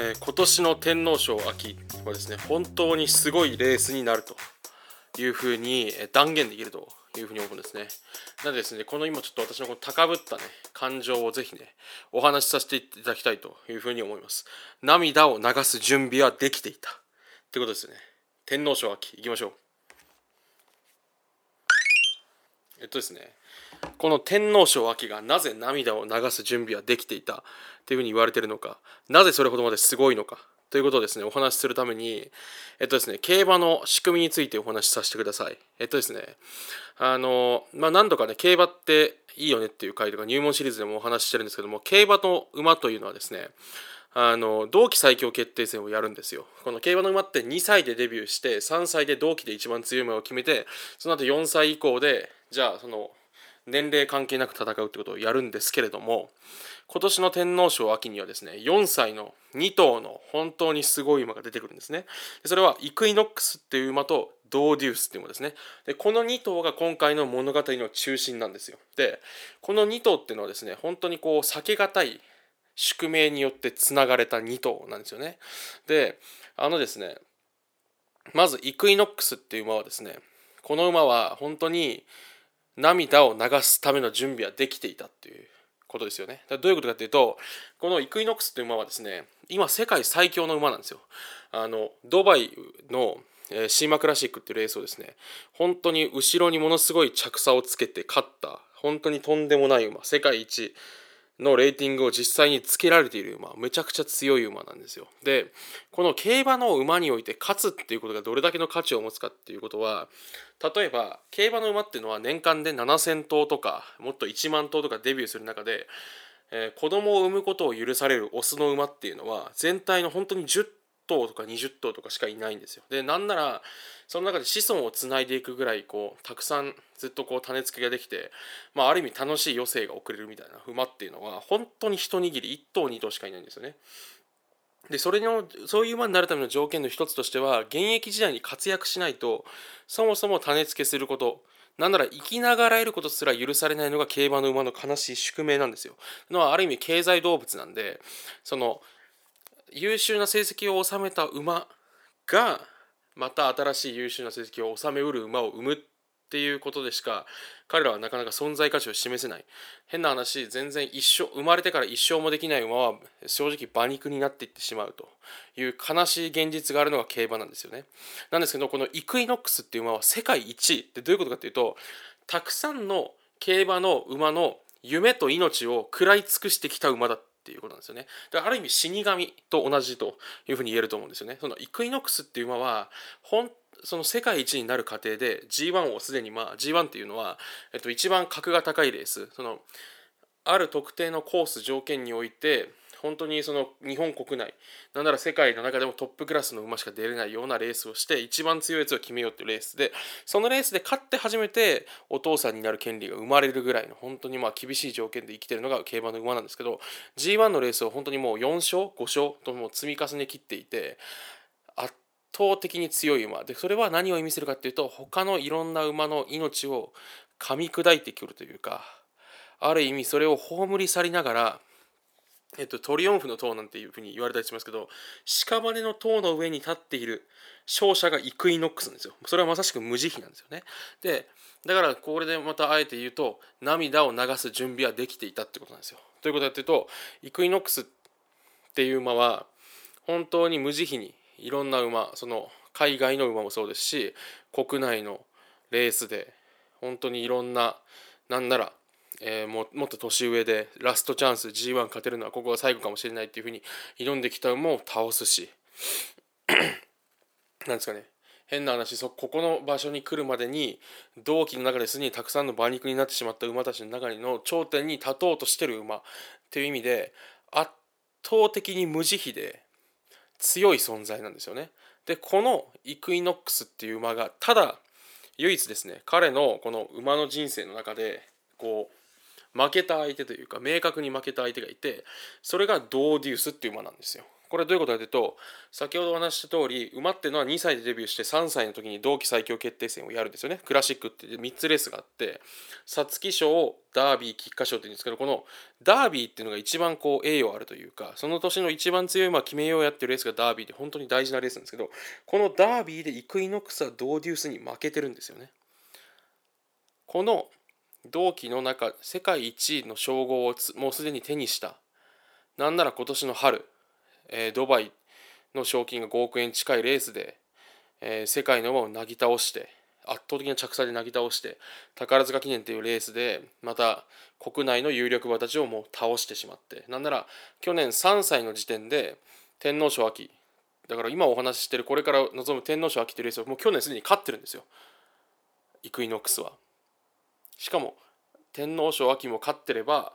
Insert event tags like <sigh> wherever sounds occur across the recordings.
えー、今年の天皇賞秋はですね本当にすごいレースになるというふうに断言できるというふうに思うんですね。なのでですね、この今ちょっと私のこの高ぶったね、感情をぜひね、お話しさせていただきたいというふうに思います。涙を流す準備はできていた。ってことですね。天皇賞秋、いきましょう。えっとですね、この天皇賞秋がなぜ涙を流す準備はできていたというふうに言われているのか、なぜそれほどまですごいのかということをですね、お話しするために、えっとですね、競馬の仕組みについてお話しさせてください。えっとですね、あの、まあ、何度かね、競馬っていいよねっていう回とか入門シリーズでもお話ししてるんですけども、競馬の馬というのはですね、あの同期最強決定戦をやるんですよ。この競馬の馬って2歳でデビューして3歳で同期で一番強い馬を決めてその後4歳以降でじゃあその年齢関係なく戦うってことをやるんですけれども今年の天皇賞秋にはですね4歳の2頭の本当にすごい馬が出てくるんですね。それはイクイノックスっていう馬とドーデュースっていう馬ですね。でこの2頭が今回の物語の中心なんですよ。でこの2頭っていうのはですね本当にこう避けがたい宿命によってつながれた2頭なんですよねであのですねまずイクイノックスっていう馬はですねこの馬は本当に涙を流すための準備はできていたっていうことですよね。どういうことかっていうとこのイクイノックスっていう馬はですね今世界最強の馬なんですよ。あのドバイのシーマクラシックっていうレースをですね本当に後ろにものすごい着差をつけて勝った本当にとんでもない馬世界一のレーティングを実際につけられている馬めちゃくちゃ強い馬なんですよ。でこの競馬の馬において勝つっていうことがどれだけの価値を持つかっていうことは例えば競馬の馬っていうのは年間で7,000頭とかもっと1万頭とかデビューする中で、えー、子供を産むことを許されるオスの馬っていうのは全体の本当に10頭とか20頭とかしかいないんですよ。でなんならその中で子孫をつないでいくぐらいこうたくさんずっとこう種付けができて、まあ、ある意味楽しい余生が送れるみたいな馬っていうのは本当に一握り1頭2頭しかいないんですよね。でそれのそういう馬になるための条件の一つとしては現役時代に活躍しないとそもそも種付けすることなんなら生きながらえることすら許されないのが競馬の馬の悲しい宿命なんですよ。のはある意味経済動物なんでその優秀な成績を収めた馬がまた新しい優秀な成績を収めうる馬を生むっていうことでしか彼らはなかなか存在価値を示せない。変な話全然一生生まれてから一生もできない馬は正直馬肉になっていってしまうという悲しい現実があるのが競馬なんですよね。なんですけどこのイクイノックスっていう馬は世界一位ってどういうことかっていうとたくさんの競馬の馬の夢と命を食らい尽くしてきた馬だっていうことなんですよね。だからある意味死神と同じというふうに言えると思うんですよね。そのイクイノックスっていう馬は本その世界一になる過程で G1 をすでにまあ G1 っていうのは、えっと、一番格が高いレースそのある特定のコース条件において本当にその日本国内なんなら世界の中でもトップクラスの馬しか出れないようなレースをして一番強いやつを決めようっていうレースでそのレースで勝って初めてお父さんになる権利が生まれるぐらいの本当にまあ厳しい条件で生きてるのが競馬の馬なんですけど G1 のレースを本当にもう4勝5勝とも積み重ねきっていて圧倒的に強い馬。でそれは何を意味するかっていうと他のいろんな馬の命を噛み砕いてくるというかある意味それを葬り去りながらえっと、トリオンフの塔なんていうふうに言われたりしますけど屍の塔の上に立っている勝者がイクイノックスなんですよ。それはまさしく無慈悲なんですよね。でだからこれでまたあえて言うと涙を流す準備はできていたってことなんですよ。ということでっていうとイクイノックスっていう馬は本当に無慈悲にいろんな馬その海外の馬もそうですし国内のレースで本当にいろんななんならえー、ももっと年上でラストチャンス G1 勝てるのはここが最後かもしれないっていうふうに挑んできた馬を倒すし <clears throat> なんですかね変な話そここの場所に来るまでに同期の中ですでにたくさんの馬肉になってしまった馬たちの中の頂点に立とうとしてる馬っていう意味で圧倒的に無慈悲で強い存在なんですよね。でこのイクイノックスっていう馬がただ唯一ですね彼のこの馬の人生の中でこう負けた相手というか明確に負けた相手がいてそれがドーデュースっていう馬なんですよ。これどういうことかというと先ほどお話した通り馬っていうのは2歳でデビューして3歳の時に同期最強決定戦をやるんですよね。クラシックって3つレースがあって皐月賞ダービー菊花賞っていうんですけどこのダービーっていうのが一番こう栄誉あるというかその年の一番強い馬決めようやってるレースがダービーで本当に大事なレースなんですけどこのダービーでイクイノックスはドーデュースに負けてるんですよね。この同期の中世界一位の称号をもうすでに手にした。なんなら今年の春えー、ドバイの賞金が5億円近いレースで、えー、世界の馬をなぎ倒して圧倒的な着差でなぎ倒して宝塚記念というレースでまた国内の有力馬たちをもう倒してしまってなんなら去年3歳の時点で天皇賞秋だから今お話ししてるこれから臨む天皇賞秋というレースをもう去年すでに勝ってるんですよ。イクイノックスは。しかも天皇賞秋も勝ってれば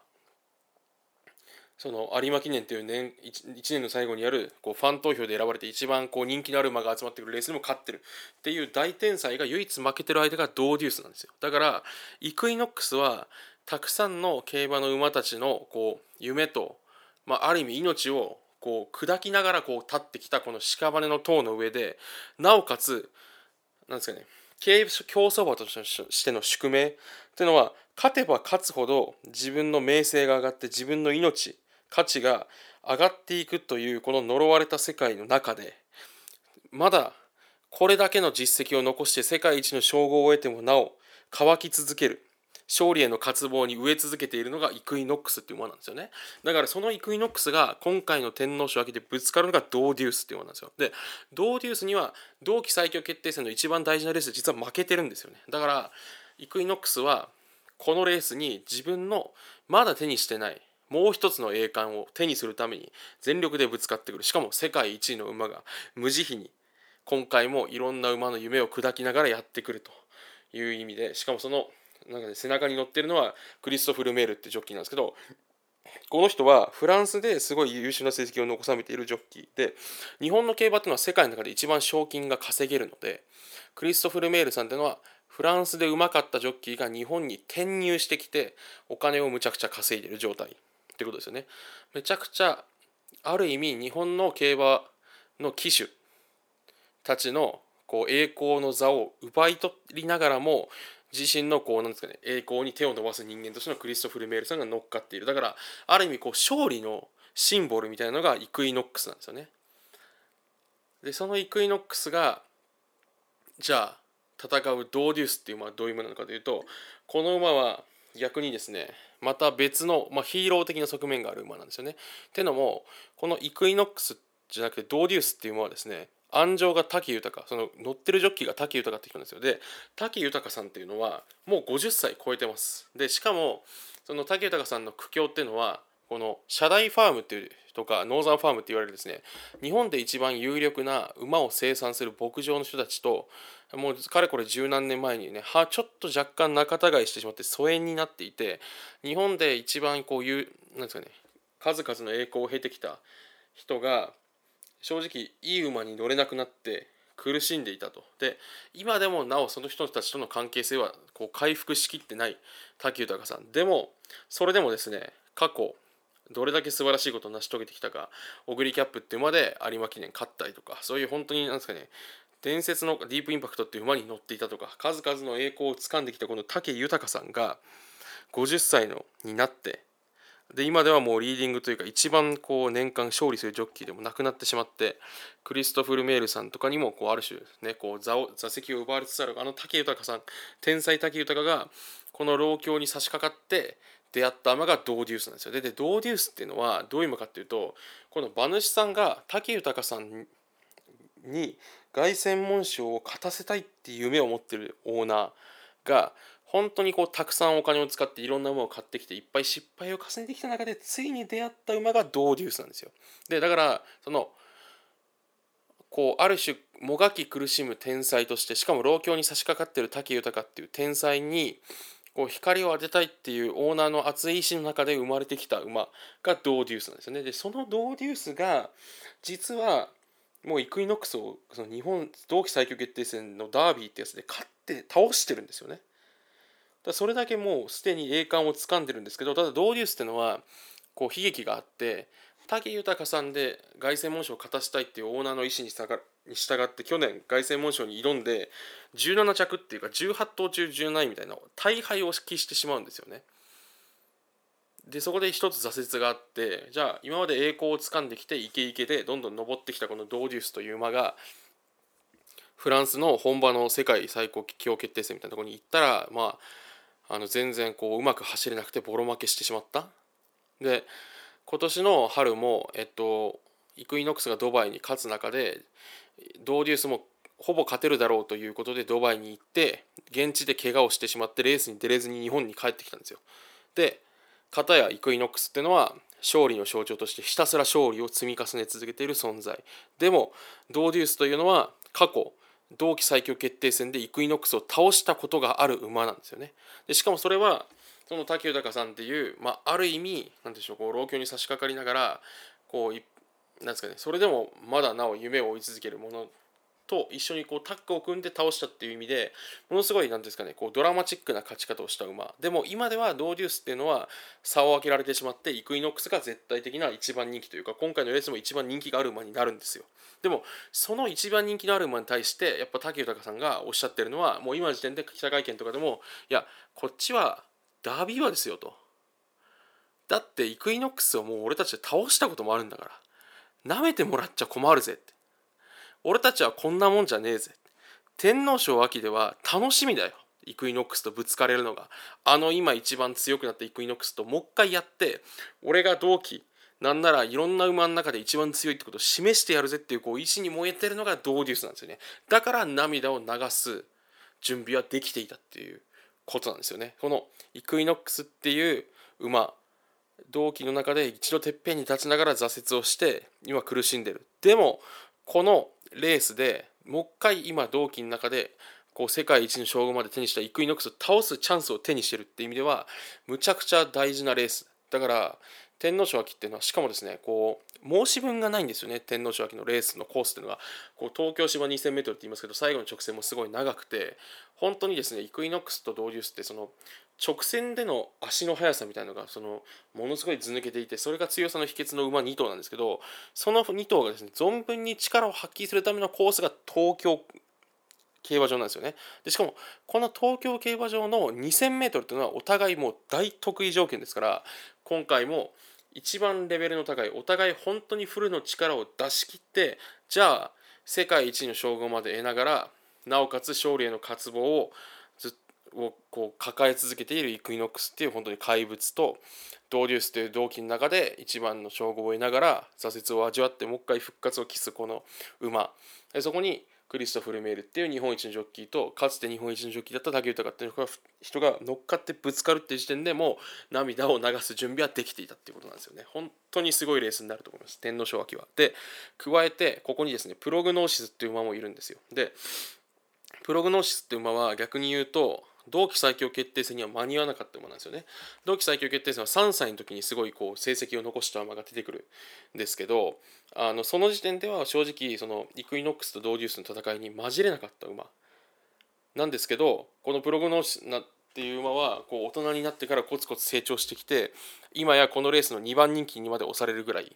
その有馬記念という年 1, 1年の最後にやるこうファン投票で選ばれて一番こう人気のある馬が集まってくるレースにも勝ってる。っていう大天才が唯一負けてる相手がドーデュースなんですよ。だからイクイノックスはたくさんの競馬の馬たちのこう夢と、まあ、ある意味命をこう砕きながらこう立ってきたこの屍の塔の上でなおかつなんですかね競走馬としての宿命というのは勝てば勝つほど自分の名声が上がって自分の命価値が上がっていくというこの呪われた世界の中でまだこれだけの実績を残して世界一の称号を得てもなお乾き続ける。勝利への渇望に植え続けているのがイクイノックスっていうものなんですよね。だからそのイクイノックスが今回の天皇賞明けでぶつかるのがドーデュースっていうものなんですよ。でドーデュースには同期最強決定戦の一番大事なレース実は負けてるんですよね。だからイクイノックスはこのレースに自分のまだ手にしてないもう一つの栄冠を手にするために全力でぶつかってくる。しかも世界一位の馬が無慈悲に今回もいろんな馬の夢を砕きながらやってくるという意味でしかもそのなんか、ね、背中に乗ってるのはクリストフ・ルメールってジョッキーなんですけどこの人はフランスですごい優秀な成績を残されているジョッキーで日本の競馬っていうのは世界の中で一番賞金が稼げるのでクリストフ・ルメールさんっていうのはフランスでうまかったジョッキーが日本に転入してきてお金をむちゃくちゃ稼いでる状態ってことですよね。めちゃくちゃある意味日本の競馬の騎手たちのこう栄光の座を奪い取りながらも自身のこうなんですかね栄光に手を伸ばす人間としてのクリストフル・メールさんが乗っかっているだからある意味こう勝利のシンボルみたいなのがイクイノックスなんですよね。でそのイクイノックスがじゃあ戦うドーデュースっていう馬はどういう馬なのかというとこの馬は逆にですねまた別の、まあ、ヒーロー的な側面がある馬なんですよね。ってのもこのイクイノックスじゃなくてドーデュースっていう馬はですね安城が滝豊その乗ってるジョッキーが滝豊って人なんですよ。で滝豊さんっていうのはもう50歳超えてます。でしかもその滝豊さんの苦境っていうのはこの社大ファームっていうとかノーザンファームって言われるですね日本で一番有力な馬を生産する牧場の人たちともうかれこれ十何年前にねはちょっと若干仲違いしてしまって疎遠になっていて日本で一番こういうなんですかね数々の栄光を経てきた人が正直いい馬に乗れなくなって苦しんでいたと。で今でもなおその人たちとの関係性はこう回復しきってない滝豊さん。でもそれでもですね過去どれだけ素晴らしいことを成し遂げてきたかオグリキャップって馬で有馬記念勝ったりとかそういう本当になんですかね伝説のディープインパクトっていう馬に乗っていたとか数々の栄光をつかんできたこの武豊さんが50歳のになってで今ではもうリーディングというか一番こう年間勝利するジョッキーでもなくなってしまってクリストフル・メールさんとかにもこうある種ねこう座を座席を奪われつつあるあの武豊さん天才武豊がこの老境に差し掛かって出会った馬がドーデュースなんですよ。ででドーデュースっていうのはどういう馬かっていうとこの馬主さんが武豊さんに凱旋門賞を勝たせたいっていう夢を持ってるオーナーが本当にこうたくさんお金を使っていろんな馬を買ってきていっぱい失敗を重ねてきた中でついに出会った馬がドーデュースなんですよ。でだからそのこうある種もがき苦しむ天才としてしかも老境に差し掛かってる武豊っていう天才にこう光を当てたいっていうオーナーの熱い意志の中で生まれてきた馬がドーデュースなんですよね。でそのドーデュースが実はもうイクイノックスをその日本同期最強決定戦のダービーってやつで勝って倒してるんですよね。だそれだけもうすでに栄冠を掴んでるんですけどただドーデュースっていうのはこう悲劇があって武豊さんで凱旋門賞を勝たせたいっていうオーナーの意思に従に従って去年凱旋門賞に挑んで17着っていうか18頭中17位みたいな大敗を喫してしまうんですよね。でそこで一つ挫折があってじゃあ今まで栄光をつかんできてイケイケでどんどん上ってきたこのドーデュースという馬がフランスの本場の世界最高気境決定戦みたいなところに行ったらまああの全然こううまく走れなくてボロ負けしてしまった。で今年の春もえっとイクイノックスがドバイに勝つ中でドーデュースもほぼ勝てるだろうということでドバイに行って現地で怪我をしてしまってレースに出れずに日本に帰ってきたんですよ。で片やイクイノックスっていうのは勝利の象徴としてひたすら勝利を積み重ね続けている存在でもドーデュースというのは過去同期最強決定戦でイクイノックスを倒したことがある馬なんですよね。でしかもそれはその武豊さんっていう、まあ、ある意味何でしょうこう老朽に差し掛かりながらこうなんですかねそれでもまだなお夢を追い続けるものと一緒にこうタッグを組んで倒したっていう意味でものすごい何ですかねこうドラマチックな勝ち方をした馬。でも今ではドーデュースっていうのは差を開けられてしまってイクイノックスが絶対的な一番人気というか今回のレースも一番人気がある馬になるんですよ。でもその一番人気のある馬に対してやっぱ武豊さんがおっしゃってるのはもう今の時点で記者会見とかでもいやこっちはダービー馬ですよと。だってイクイノックスをもう俺たちで倒したこともあるんだから。舐めてもらっちゃ困るぜって。俺たちはこんなもんじゃねえぜ。天皇賞秋では楽しみだよ。イクイノックスとぶつかれるのが。あの今一番強くなったイクイノックスともう一回やって俺が同期。なんならいろんな馬の中で一番強いってことを示してやるぜっていうこう意志に燃えてるのがドーデュースなんですよね。だから涙を流す。準備はできていたっていう。ことなんですよね。このイクイノックスっていう馬。同期の中で一度てっぺんに立ちながら挫折をして今苦しんでる。でもこのレースでもう一回今同期の中でこう世界一の称号まで手にしたイクイノックスを倒すチャンスを手にしてるって意味ではむちゃくちゃ大事なレース。だから天皇賞秋っていうのはしかもですねこう申し分がないんですよね。天皇賞秋のレースのコースっていうのが。こう東京芝 2000m って言いますけど最後の直線もすごい長くて本当にですねイクイノックスとドーデュースってその直線での足の速さみたいなのがそのものすごいず抜けていてそれが強さの秘訣の馬2頭なんですけどその2頭がですね存分に力を発揮するためのコースが東京競馬場なんですよね。でしかもこの東京競馬場の 2000m っていうのはお互いもう大得意条件ですから今回も一番レベルの高いお互い本当にフルの力を出し切ってじゃあ世界一の称号まで得ながらなおかつ勝利への渇望をずをこう抱え続けているイクイノックスっていう本当に怪物とドーデュースという同期の中で一番の称号を得ながら挫折を味わってもう一回復活を期すこの馬。そこにクリストフ・ルメールっていう日本一のジョッキーとかつて日本一のジョッキーだった武豊っていう人が乗っかってぶつかるっていう時点でもう涙を流す準備はできていたっていうことなんですよね。本当にすごいレースになると思います。天皇賞秋は。で加えてここにですねプログノーシスっていう馬もいるんですよ。でプログノーシスっていう馬は逆に言うと同期最強決定戦には間に合わなかった馬なんですよね。同期最強決定戦は3歳の時にすごいこう成績を残した馬が出てくるんですけどあのその時点では正直そのイクイノックスとドーデュースの戦いに混じれなかった馬なんですけどこのプログノーシなっていう馬はこう大人になってからコツコツ成長してきて今やこのレースの2番人気にまで押されるぐらい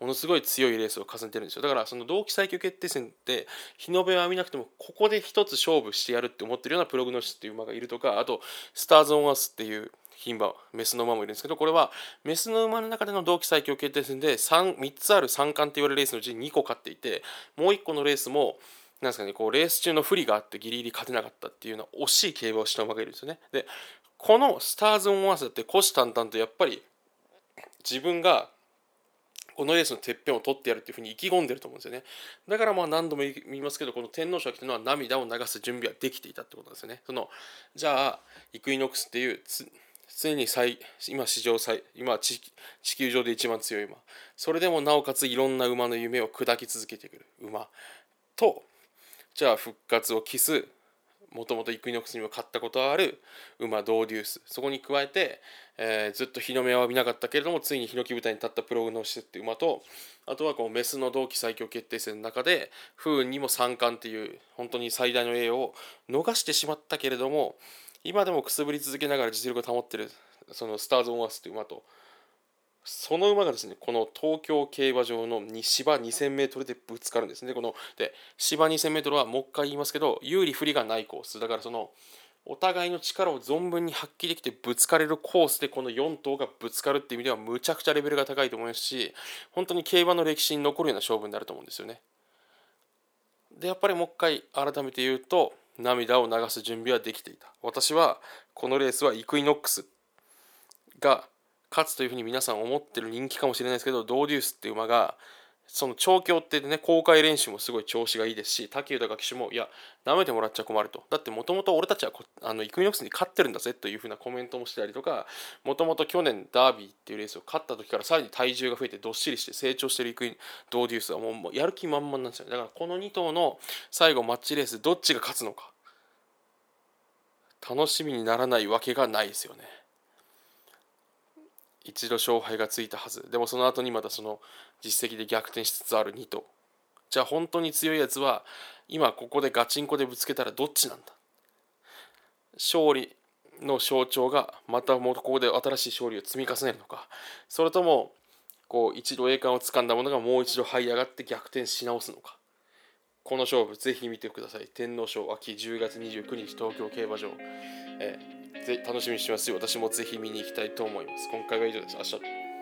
ものすごい強いレースを重ねてるんですよ。だからその同期最強決定戦って日の目を浴びなくてもここで一つ勝負してやるって思ってるようなプログノシスっていう馬がいるとかあとスターズ・オン・アースっていう牝馬メスの馬もいるんですけどこれはメスの馬の中での同期最強決定戦で 3, 3つある三冠って言われるレースのうち2個勝っていてもう1個のレースもなんですかねこうレース中の不利があってギリギリ勝てなかったっていうような惜しい競馬をした馬がいるんですよね。でこのスターズ・オン・アスって虎視眈々とやっぱり自分がこのレースのてっぺんを取ってやるっていうふうに意気込んでると思うんですよね。だからまあ何度も言いますけどこの天皇賞っていうのは涙を流す準備はできていたってことですよね。そのじゃあイクイノックスっていう常に最今史上最今地球上で一番強い馬。それでもなおかついろんな馬の夢を砕き続けてくる馬とじゃあ復活を期すもともとイクイノックスにも勝ったことある馬ドーデュース。そこに加えて、えー、ずっと日の目を浴びなかったけれどもついにヒノキ舞台に立ったプログノシスっていう馬とあとはこうメスの同期最強決定戦の中で不運にも三冠っていう本当に最大の栄誉を逃してしまったけれども今でもくすぶり続けながら実力を保ってるそのスターズ・オン・アスっていう馬とその馬がですねこの東京競馬場の芝 2000m でぶつかるんですね。こので芝 2000m はもう一回言いますけど有利不利がないコース。だからそのお互いの力を存分に発揮できてぶつかれるコースでこの4頭がぶつかるっていう意味ではむちゃくちゃレベルが高いと思いますし本当に競馬の歴史に残るような勝負になると思うんですよね。でやっぱりもう一回改めて言うと涙を流す準備はできていた。私はこのレースはイクイノックスが勝つというふうに皆さん思ってる人気かもしれないですけどドーデュースっていう馬がその調教ってね公開練習もすごい調子がいいですし武豊騎手もいや舐めてもらっちゃ困ると。だってもともと俺たちはあのイクイノックスに勝ってるんだぜというふうなコメントもしてたりとかもともと去年ダービーっていうレースを勝った時からさらに体重が増えてどっしりして成長してるイクイドーデュースはもうやる気満々なんですよだからこの2頭の最後マッチレースどっちが勝つのか。楽しみにならないわけがないですよね。一度勝敗がついたはず。でもその後にまたその実績で逆転しつつある2頭じゃあ本当に強いやつは今ここでガチンコでぶつけたらどっちなんだ。勝利の象徴がまたもうここで新しい勝利を積み重ねるのか。それともこう一度栄冠をつかんだものがもう一度這い上がって逆転し直すのか。この勝負ぜひ見てください。天皇賞秋10月29日東京競馬場、えーぜ楽しみにしてますよ。私もぜひ見に行きたいと思います。今回は以上です。明日。